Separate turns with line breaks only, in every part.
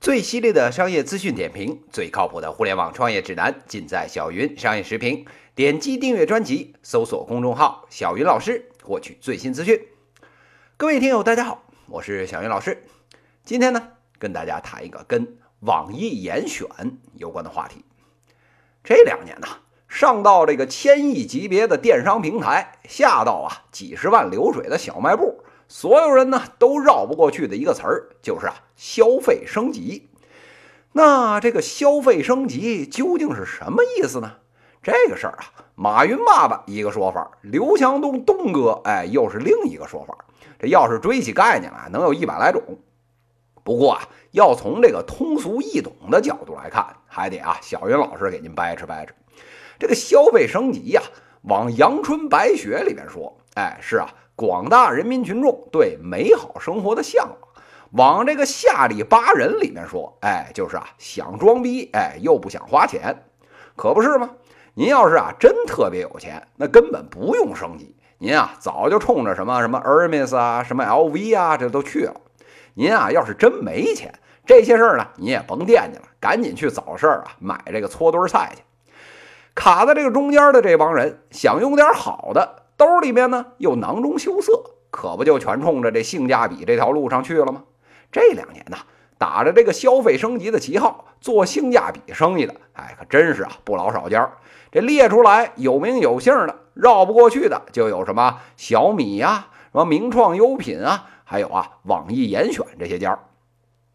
最犀利的商业资讯点评，最靠谱的互联网创业指南，尽在小云商业时评。点击订阅专辑，搜索公众号“小云老师”，获取最新资讯。各位听友，大家好，我是小云老师。今天呢，跟大家谈一个跟网易严选有关的话题。这两年呢，上到这个千亿级别的电商平台，下到啊几十万流水的小卖部。所有人呢都绕不过去的一个词儿，就是啊消费升级。那这个消费升级究竟是什么意思呢？这个事儿啊，马云爸爸一个说法，刘强东东哥哎又是另一个说法。这要是追起概念来，能有一百来种。不过啊，要从这个通俗易懂的角度来看，还得啊小云老师给您掰扯掰扯。这个消费升级呀，往阳春白雪里面说，哎是啊。广大人民群众对美好生活的向往，往这个下里巴人里面说，哎，就是啊，想装逼，哎，又不想花钱，可不是吗？您要是啊真特别有钱，那根本不用升级，您啊早就冲着什么什么 Hermes 啊，什么 LV 啊，这都去了。您啊要是真没钱，这些事儿呢，您也甭惦记了，赶紧去找事儿啊，买这个搓堆菜去。卡在这个中间的这帮人，想用点好的。兜里面呢又囊中羞涩，可不就全冲着这性价比这条路上去了吗？这两年呢，打着这个消费升级的旗号做性价比生意的，哎，可真是啊不老少家。这列出来有名有姓的，绕不过去的就有什么小米呀、什么名创优品啊，还有啊网易严选这些家。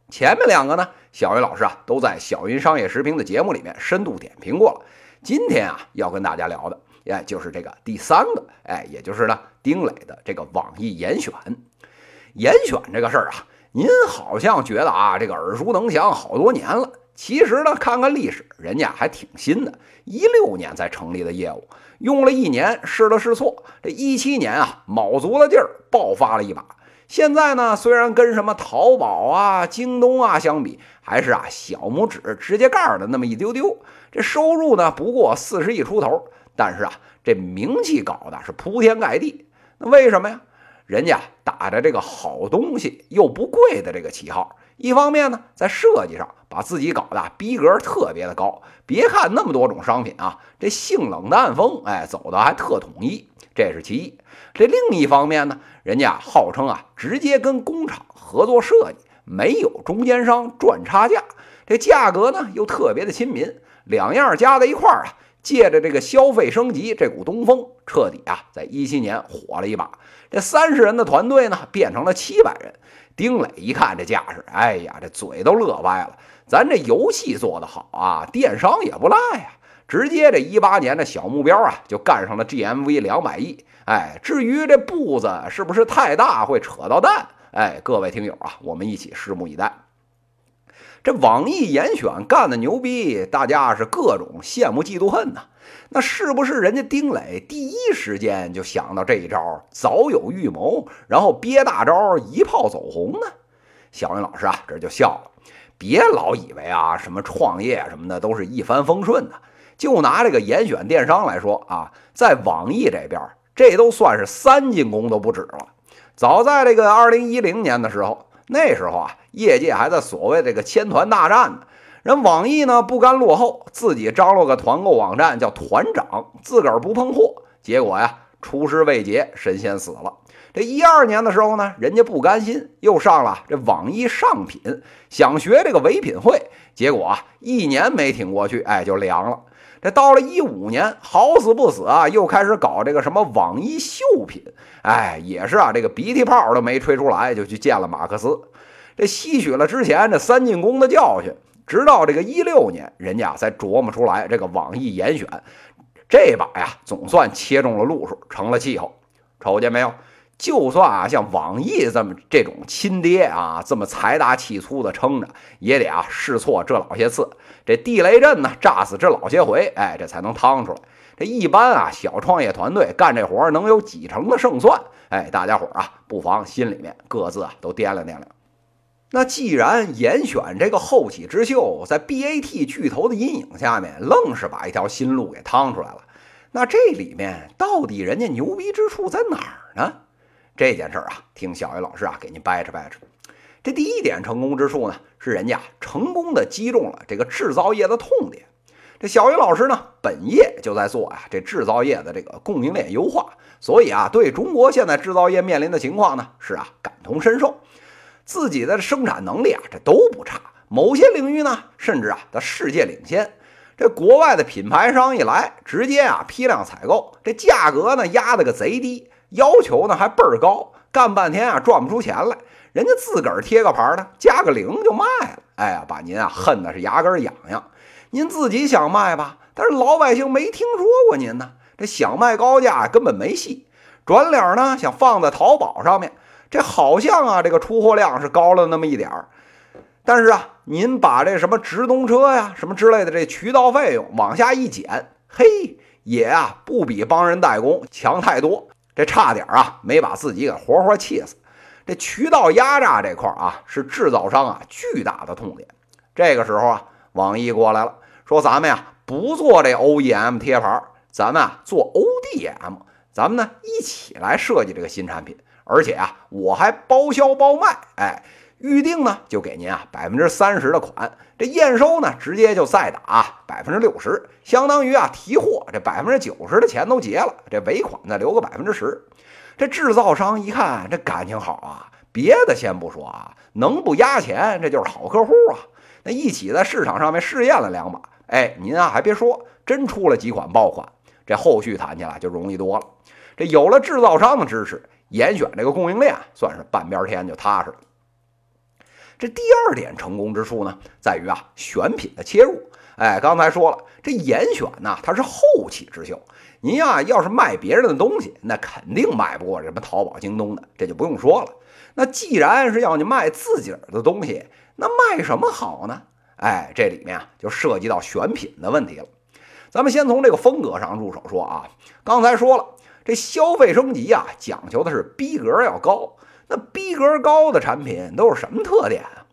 前面两个呢，小云老师啊都在小云商业时评的节目里面深度点评过了。今天啊要跟大家聊的。哎，就是这个第三个，哎，也就是呢，丁磊的这个网易严选，严选这个事儿啊，您好像觉得啊，这个耳熟能详好多年了。其实呢，看看历史，人家还挺新的，一六年才成立的业务，用了一年试了试错，这一七年啊，卯足了劲儿爆发了一把。现在呢，虽然跟什么淘宝啊、京东啊相比，还是啊小拇指指甲盖的那么一丢丢，这收入呢不过四十亿出头。但是啊，这名气搞的是铺天盖地，那为什么呀？人家打着这个好东西又不贵的这个旗号，一方面呢，在设计上把自己搞得逼格特别的高。别看那么多种商品啊，这性冷淡风，哎，走的还特统一，这是其一。这另一方面呢，人家号称啊，直接跟工厂合作设计，没有中间商赚差价，这价格呢又特别的亲民，两样加在一块儿啊。借着这个消费升级这股东风，彻底啊，在一七年火了一把。这三十人的团队呢，变成了七百人。丁磊一看这架势，哎呀，这嘴都乐歪了。咱这游戏做得好啊，电商也不赖呀。直接这一八年的小目标啊，就干上了 GMV 两百亿。哎，至于这步子是不是太大，会扯到蛋？哎，各位听友啊，我们一起拭目以待。这网易严选干的牛逼，大家是各种羡慕嫉妒恨呐。那是不是人家丁磊第一时间就想到这一招，早有预谋，然后憋大招一炮走红呢？小云老师啊，这就笑了。别老以为啊，什么创业什么的都是一帆风顺的。就拿这个严选电商来说啊，在网易这边，这都算是三进宫都不止了。早在这个二零一零年的时候。那时候啊，业界还在所谓这个千团大战呢。人网易呢不甘落后，自己张罗个团购网站叫团长，自个儿不碰货。结果呀，出师未捷神仙死了。这一二年的时候呢，人家不甘心，又上了这网易上品，想学这个唯品会。结果啊，一年没挺过去，哎，就凉了。这到了一五年，好死不死啊，又开始搞这个什么网易秀品，哎，也是啊，这个鼻涕泡都没吹出来，就去见了马克思，这吸取了之前这三进宫的教训，直到这个一六年，人家才琢磨出来这个网易严选，这把呀，总算切中了路数，成了气候，瞅见没有？就算啊，像网易这么这种亲爹啊，这么财大气粗的撑着，也得啊试错这老些次，这地雷阵呢炸死这老些回，哎，这才能趟出来。这一般啊小创业团队干这活能有几成的胜算？哎，大家伙啊，不妨心里面各自啊都掂量掂量。那既然严选这个后起之秀在 BAT 巨头的阴影下面，愣是把一条新路给趟出来了，那这里面到底人家牛逼之处在哪儿呢？这件事儿啊，听小云老师啊给您掰扯掰扯。这第一点成功之处呢，是人家成功的击中了这个制造业的痛点。这小云老师呢，本业就在做啊这制造业的这个供应链优化，所以啊，对中国现在制造业面临的情况呢，是啊感同身受。自己的生产能力啊，这都不差，某些领域呢，甚至啊的世界领先。这国外的品牌商一来，直接啊批量采购，这价格呢压得个贼低，要求呢还倍儿高，干半天啊赚不出钱来。人家自个儿贴个牌呢，加个零就卖了。哎呀，把您啊恨的是牙根痒痒。您自己想卖吧，但是老百姓没听说过您呢。这想卖高价根本没戏。转脸呢想放在淘宝上面，这好像啊这个出货量是高了那么一点儿。但是啊，您把这什么直通车呀、什么之类的这渠道费用往下一减，嘿，也啊不比帮人代工强太多。这差点啊没把自己给活活气死。这渠道压榨这块啊是制造商啊巨大的痛点。这个时候啊，网易过来了。说咱们呀不做这 OEM 贴牌，咱们啊做 ODM，咱们呢一起来设计这个新产品，而且啊我还包销包卖，哎，预定呢就给您啊百分之三十的款，这验收呢直接就再打百分之六十，相当于啊提货这百分之九十的钱都结了，这尾款再留个百分之十。这制造商一看这感情好啊，别的先不说啊，能不压钱这就是好客户啊。那一起在市场上面试验了两把。哎，您啊还别说，真出了几款爆款，这后续谈起来就容易多了。这有了制造商的支持，严选这个供应链算是半边天就踏实了。这第二点成功之处呢，在于啊选品的切入。哎，刚才说了，这严选呢它是后起之秀。您呀要是卖别人的东西，那肯定卖不过什么淘宝、京东的，这就不用说了。那既然是要你卖自己的东西，那卖什么好呢？哎，这里面啊就涉及到选品的问题了。咱们先从这个风格上入手说啊。刚才说了，这消费升级啊，讲究的是逼格要高。那逼格高的产品都是什么特点啊？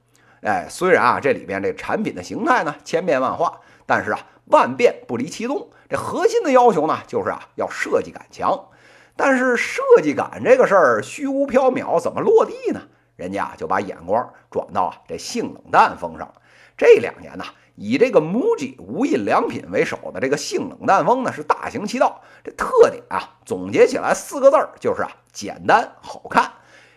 哎，虽然啊这里边这产品的形态呢千变万化，但是啊万变不离其宗。这核心的要求呢就是啊要设计感强。但是设计感这个事儿虚无缥缈，怎么落地呢？人家就把眼光转到啊这性冷淡风上了。这两年呢，以这个 MUJI 无印良品为首的这个性冷淡风呢是大行其道。这特点啊，总结起来四个字儿，就是啊，简单好看。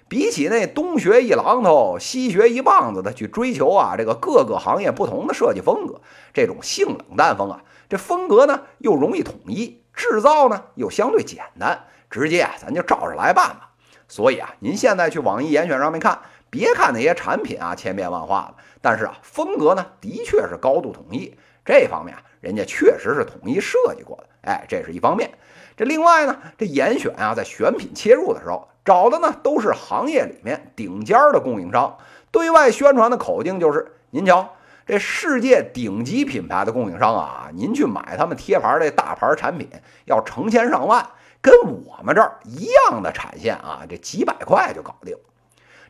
比起那东学一榔头，西学一棒子的去追求啊，这个各个行业不同的设计风格，这种性冷淡风啊，这风格呢又容易统一，制造呢又相对简单，直接啊咱就照着来办吧。所以啊，您现在去网易严选上面看。别看那些产品啊千变万化的，但是啊风格呢的确是高度统一，这方面啊人家确实是统一设计过的，哎，这是一方面。这另外呢，这严选啊在选品切入的时候找的呢都是行业里面顶尖的供应商，对外宣传的口径就是：您瞧，这世界顶级品牌的供应商啊，您去买他们贴牌这大牌产品要成千上万，跟我们这儿一样的产线啊，这几百块就搞定。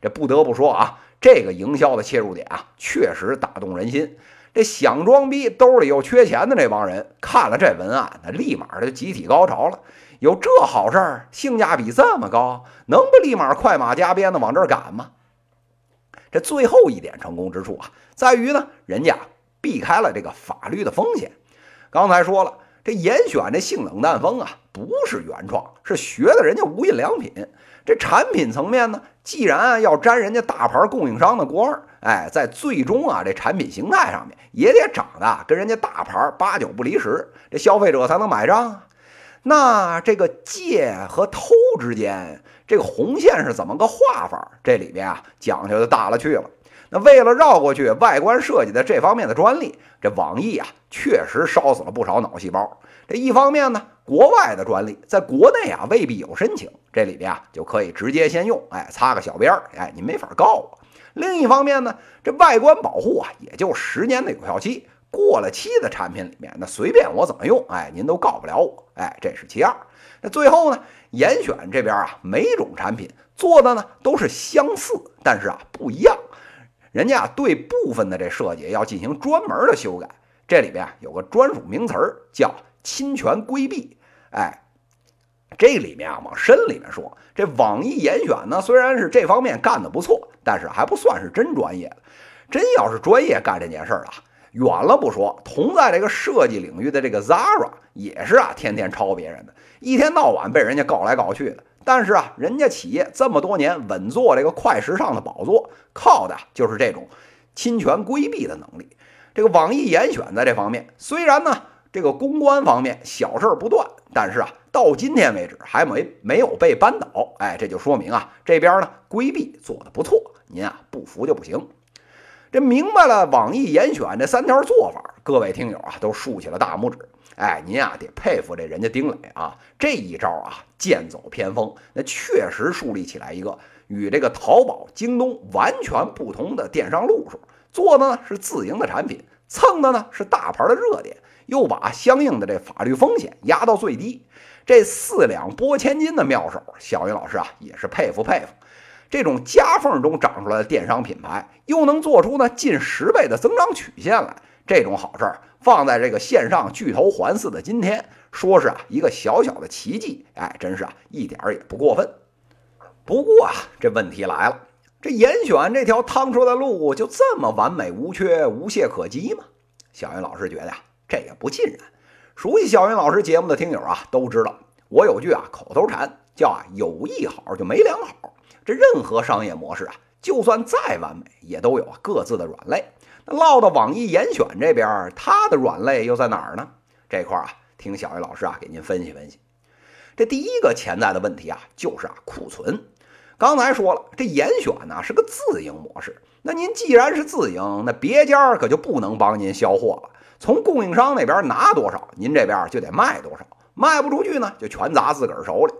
这不得不说啊，这个营销的切入点啊，确实打动人心。这想装逼兜里又缺钱的这帮人，看了这文案，那立马就集体高潮了。有这好事儿，性价比这么高，能不立马快马加鞭的往这儿赶吗？这最后一点成功之处啊，在于呢，人家避开了这个法律的风险。刚才说了，这严选这性冷淡风啊，不是原创，是学的人家无印良品。这产品层面呢？既然要沾人家大牌供应商的光，哎，在最终啊这产品形态上面也得长得跟人家大牌八九不离十，这消费者才能买账啊。那这个借和偷之间，这个红线是怎么个画法？这里边啊讲究的大了去了。那为了绕过去外观设计的这方面的专利，这网易啊确实烧死了不少脑细胞。这一方面呢。国外的专利在国内啊未必有申请，这里边啊就可以直接先用，哎，擦个小边儿，哎，您没法告我。另一方面呢，这外观保护啊也就十年的有效期，过了期的产品里面，那随便我怎么用，哎，您都告不了我，哎，这是其二。那最后呢，严选这边啊每种产品做的呢都是相似，但是啊不一样，人家对部分的这设计要进行专门的修改，这里边有个专属名词儿叫。侵权规避，哎，这里面啊，往深里面说，这网易严选呢，虽然是这方面干得不错，但是还不算是真专业的。真要是专业干这件事儿啊，远了不说，同在这个设计领域的这个 Zara 也是啊，天天抄别人的，一天到晚被人家告来告去的。但是啊，人家企业这么多年稳坐这个快时尚的宝座，靠的就是这种侵权规避的能力。这个网易严选在这方面，虽然呢这个公关方面小事不断，但是啊，到今天为止还没没有被扳倒。哎，这就说明啊，这边呢规避做的不错。您啊不服就不行。这明白了网易严选这三条做法，各位听友啊都竖起了大拇指。哎，您啊得佩服这人家丁磊啊，这一招啊剑走偏锋，那确实树立起来一个与这个淘宝、京东完全不同的电商路数。做的呢是自营的产品，蹭的呢是大牌的热点，又把相应的这法律风险压到最低，这四两拨千斤的妙手，小云老师啊也是佩服佩服。这种夹缝中长出来的电商品牌，又能做出呢近十倍的增长曲线来，这种好事儿放在这个线上巨头环伺的今天，说是啊一个小小的奇迹，哎，真是啊一点儿也不过分。不过啊，这问题来了，这严选这条趟出的路就这么完美无缺、无懈可击吗？小云老师觉得呀，这也不尽然。熟悉小云老师节目的听友啊，都知道我有句啊口头禅，叫啊有一好就没两好。这任何商业模式啊，就算再完美，也都有各自的软肋。那落到网易严选这边，它的软肋又在哪儿呢？这块啊，听小云老师啊给您分析分析。这第一个潜在的问题啊，就是啊库存。刚才说了，这严选呢是个自营模式。那您既然是自营，那别家可就不能帮您销货了。从供应商那边拿多少，您这边就得卖多少。卖不出去呢，就全砸自个儿手里。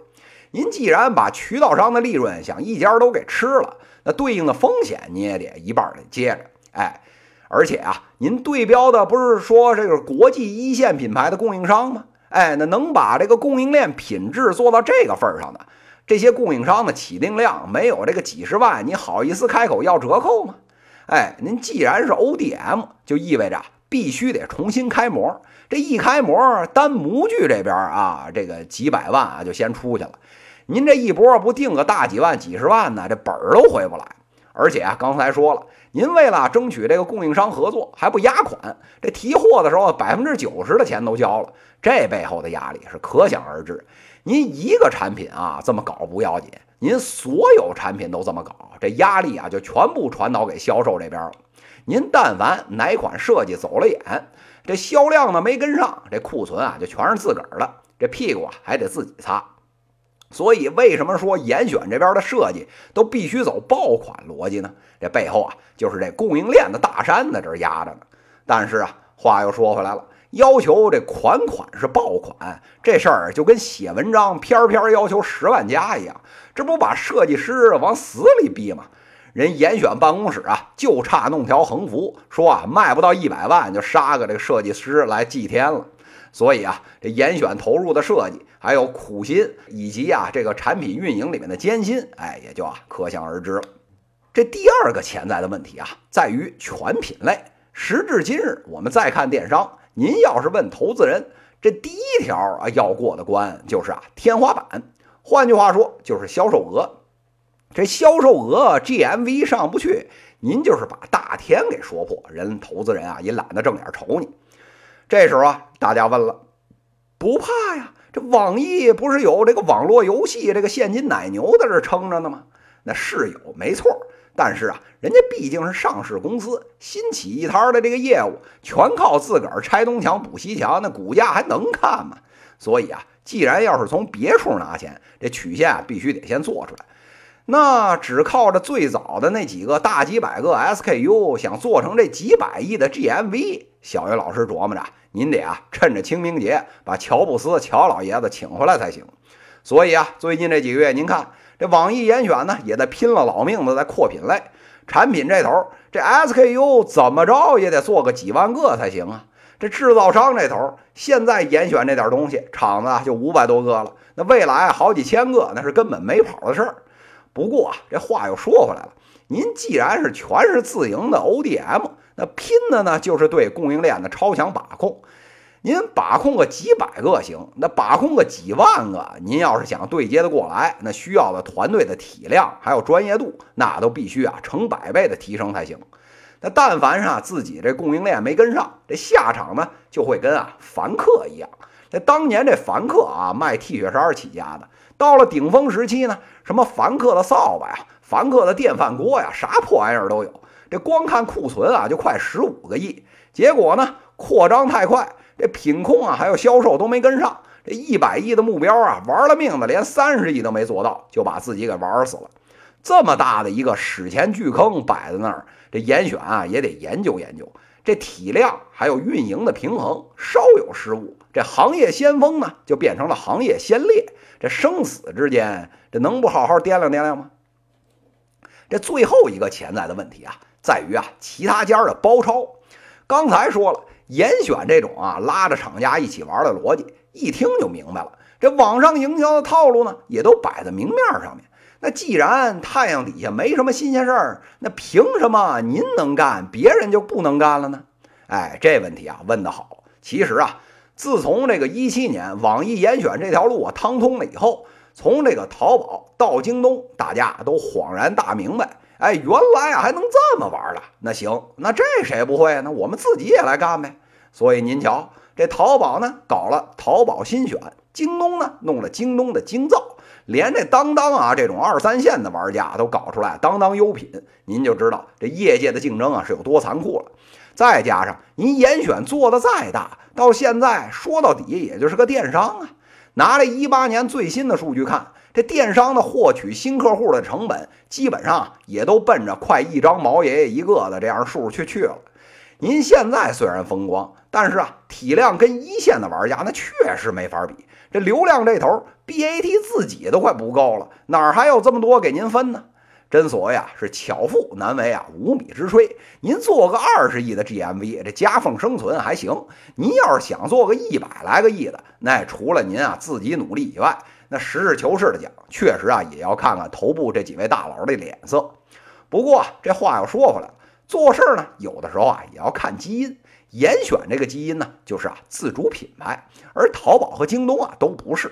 您既然把渠道商的利润想一家都给吃了，那对应的风险你也得一半得接着。哎，而且啊，您对标的不是说这个国际一线品牌的供应商吗？哎，那能把这个供应链品质做到这个份儿上的这些供应商的起订量没有这个几十万，你好意思开口要折扣吗？哎，您既然是 ODM，就意味着必须得重新开模。这一开模，单模具这边啊，这个几百万啊就先出去了。您这一波不定个大几万、几十万呢，这本儿都回不来。而且啊，刚才说了，您为了争取这个供应商合作，还不压款，这提货的时候百分之九十的钱都交了，这背后的压力是可想而知。您一个产品啊这么搞不要紧，您所有产品都这么搞，这压力啊就全部传导给销售这边了。您但凡哪款设计走了眼，这销量呢没跟上，这库存啊就全是自个儿的，这屁股啊还得自己擦。所以，为什么说严选这边的设计都必须走爆款逻辑呢？这背后啊，就是这供应链的大山在这压着呢。但是啊，话又说回来了，要求这款款是爆款，这事儿就跟写文章篇篇要求十万加一样，这不把设计师往死里逼吗？人严选办公室啊，就差弄条横幅，说啊，卖不到一百万就杀个这个设计师来祭天了。所以啊，这严选投入的设计，还有苦心，以及啊这个产品运营里面的艰辛，哎，也就啊可想而知了。这第二个潜在的问题啊，在于全品类。时至今日，我们再看电商，您要是问投资人，这第一条啊要过的关就是啊天花板，换句话说就是销售额。这销售额 GMV 上不去，您就是把大天给说破，人投资人啊也懒得正眼瞅你。这时候啊，大家问了，不怕呀？这网易不是有这个网络游戏这个现金奶牛在这撑着呢吗？那是有，没错。但是啊，人家毕竟是上市公司，新起一摊的这个业务，全靠自个儿拆东墙补西墙，那股价还能看吗？所以啊，既然要是从别处拿钱，这曲线啊必须得先做出来。那只靠着最早的那几个大几百个 SKU，想做成这几百亿的 GMV，小云老师琢磨着，您得啊趁着清明节把乔布斯乔老爷子请回来才行。所以啊，最近这几个月，您看这网易严选呢，也在拼了老命的在扩品类。产品这头，这 SKU 怎么着也得做个几万个才行啊。这制造商这头，现在严选这点东西，厂子啊就五百多个了，那未来好几千个，那是根本没跑的事儿。不过啊，这话又说回来了，您既然是全是自营的 ODM，那拼的呢就是对供应链的超强把控。您把控个几百个行，那把控个几万个，您要是想对接的过来，那需要的团队的体量还有专业度，那都必须啊成百倍的提升才行。那但凡是啊自己这供应链没跟上，这下场呢就会跟啊凡客一样。这当年这凡客啊卖 T 恤衫起家的，到了顶峰时期呢，什么凡客的扫把呀，凡客的电饭锅呀，啥破玩意儿都有。这光看库存啊就快十五个亿，结果呢扩张太快。这品控啊，还有销售都没跟上，这一百亿的目标啊，玩了命的连三十亿都没做到，就把自己给玩死了。这么大的一个史前巨坑摆在那儿，这严选啊也得研究研究。这体量还有运营的平衡，稍有失误，这行业先锋呢就变成了行业先烈。这生死之间，这能不好好掂量掂量吗？这最后一个潜在的问题啊，在于啊其他家的包抄。刚才说了。严选这种啊，拉着厂家一起玩的逻辑，一听就明白了。这网上营销的套路呢，也都摆在明面上面。那既然太阳底下没什么新鲜事儿，那凭什么您能干，别人就不能干了呢？哎，这问题啊问得好。其实啊，自从这个一七年网易严选这条路啊趟通了以后，从这个淘宝到京东，大家都恍然大明白。哎，原来啊还能这么玩了？那行，那这谁不会？那我们自己也来干呗。所以您瞧，这淘宝呢搞了淘宝新选，京东呢弄了京东的京造，连这当当啊这种二三线的玩家都搞出来当当优品，您就知道这业界的竞争啊是有多残酷了。再加上您严选做的再大，到现在说到底也就是个电商啊。拿这一八年最新的数据看。这电商的获取新客户的成本，基本上也都奔着快一张毛爷爷一个的这样数去去了。您现在虽然风光，但是啊，体量跟一线的玩家那确实没法比。这流量这头，BAT 自己都快不够了，哪还有这么多给您分呢？真所谓啊，是巧妇难为啊无米之炊。您做个二十亿的 GMV，这夹缝生存还行。您要是想做个一百来个亿的，那除了您啊自己努力以外，那实事求是的讲，确实啊，也要看看头部这几位大佬的脸色。不过这话又说回来了，做事儿呢，有的时候啊，也要看基因。严选这个基因呢，就是啊，自主品牌，而淘宝和京东啊，都不是。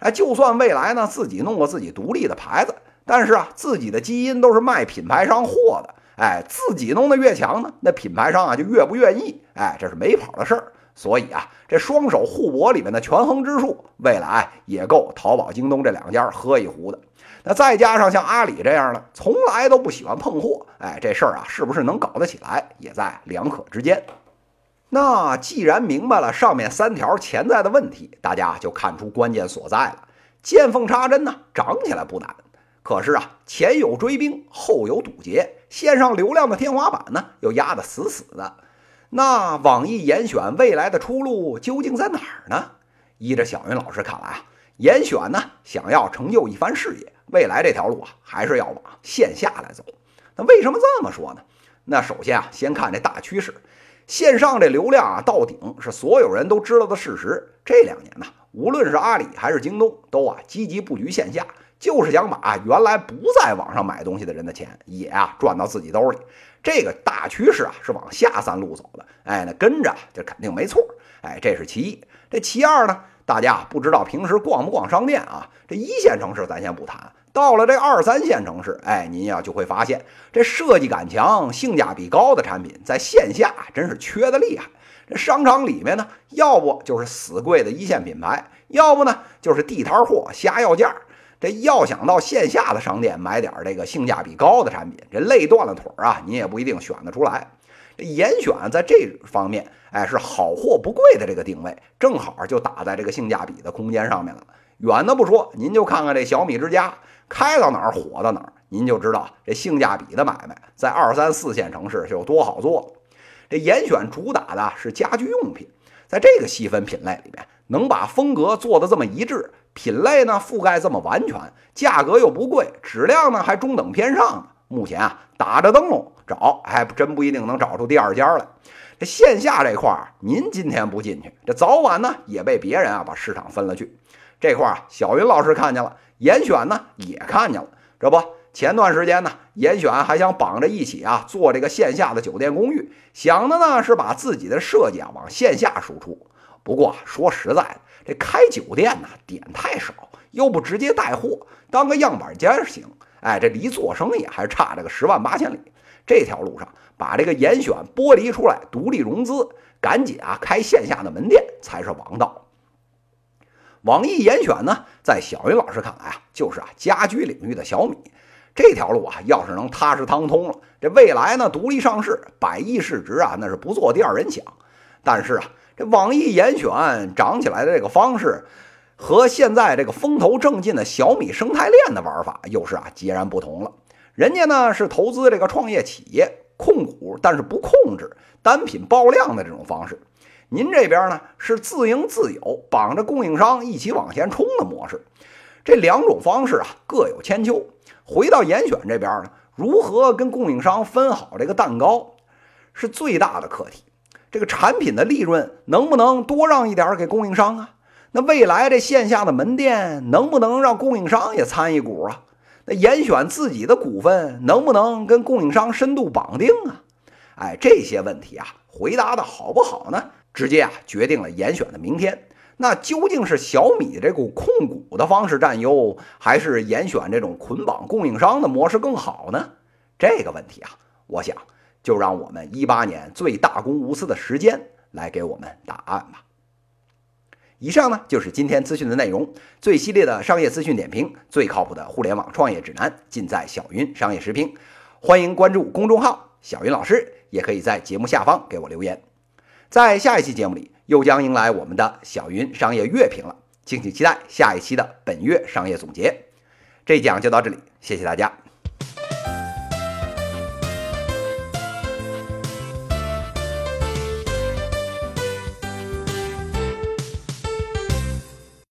哎，就算未来呢，自己弄个自己独立的牌子，但是啊，自己的基因都是卖品牌商货的。哎，自己弄得越强呢，那品牌商啊就越不愿意。哎，这是没跑的事儿。所以啊，这双手互搏里面的权衡之术，未来也够淘宝、京东这两家喝一壶的。那再加上像阿里这样的，从来都不喜欢碰货，哎，这事儿啊，是不是能搞得起来，也在两可之间。那既然明白了上面三条潜在的问题，大家就看出关键所在了。见缝插针呢，涨起来不难，可是啊，前有追兵，后有堵截，线上流量的天花板呢，又压得死死的。那网易严选未来的出路究竟在哪儿呢？依着小云老师看来啊，严选呢想要成就一番事业，未来这条路啊还是要往线下来走。那为什么这么说呢？那首先啊，先看这大趋势，线上这流量啊到顶是所有人都知道的事实。这两年呢，无论是阿里还是京东，都啊积极布局线下。就是想把原来不在网上买东西的人的钱也啊赚到自己兜里，这个大趋势啊是往下三路走的，哎，那跟着这肯定没错，哎，这是其一。这其二呢，大家不知道平时逛不逛商店啊？这一线城市咱先不谈，到了这二三线城市，哎，您呀就会发现，这设计感强、性价比高的产品在线下真是缺的厉害。这商场里面呢，要不就是死贵的一线品牌，要不呢就是地摊货瞎要价。这要想到线下的商店买点这个性价比高的产品，这累断了腿儿啊，你也不一定选得出来。这严选在这方面，哎，是好货不贵的这个定位，正好就打在这个性价比的空间上面了。远的不说，您就看看这小米之家开到哪儿火到哪儿，您就知道这性价比的买卖在二三四线城市是有多好做。这严选主打的是家居用品，在这个细分品类里面，能把风格做得这么一致。品类呢覆盖这么完全，价格又不贵，质量呢还中等偏上。目前啊打着灯笼找，还真不一定能找出第二家来。这线下这块儿，您今天不进去，这早晚呢也被别人啊把市场分了去。这块儿小云老师看见了，严选呢也看见了。这不，前段时间呢，严选还想绑着一起啊做这个线下的酒店公寓，想的呢是把自己的设计啊往线下输出。不过说实在的，这开酒店呢点太少，又不直接带货，当个样板间行。哎，这离做生意还差这个十万八千里。这条路上把这个严选剥离出来，独立融资，赶紧啊开线下的门店才是王道。网易严选呢，在小云老师看来啊，就是啊家居领域的小米。这条路啊，要是能踏实趟通了，这未来呢独立上市，百亿市值啊，那是不做第二人想。但是啊，这网易严选涨起来的这个方式，和现在这个风头正劲的小米生态链的玩法，又是啊截然不同了。人家呢是投资这个创业企业，控股但是不控制，单品爆量的这种方式。您这边呢是自营自有，绑着供应商一起往前冲的模式。这两种方式啊各有千秋。回到严选这边呢，如何跟供应商分好这个蛋糕，是最大的课题。这个产品的利润能不能多让一点给供应商啊？那未来这线下的门店能不能让供应商也参一股啊？那严选自己的股份能不能跟供应商深度绑定啊？哎，这些问题啊，回答的好不好呢？直接啊决定了严选的明天。那究竟是小米这股控股的方式占优，还是严选这种捆绑供应商的模式更好呢？这个问题啊，我想就让我们一八年最大公无私的时间来给我们答案吧。以上呢就是今天资讯的内容，最犀利的商业资讯点评，最靠谱的互联网创业指南，尽在小云商业时评。欢迎关注公众号小云老师，也可以在节目下方给我留言。在下一期节目里。又将迎来我们的小云商业月评了，敬请期待下一期的本月商业总结。这一讲就到这里，谢谢大家。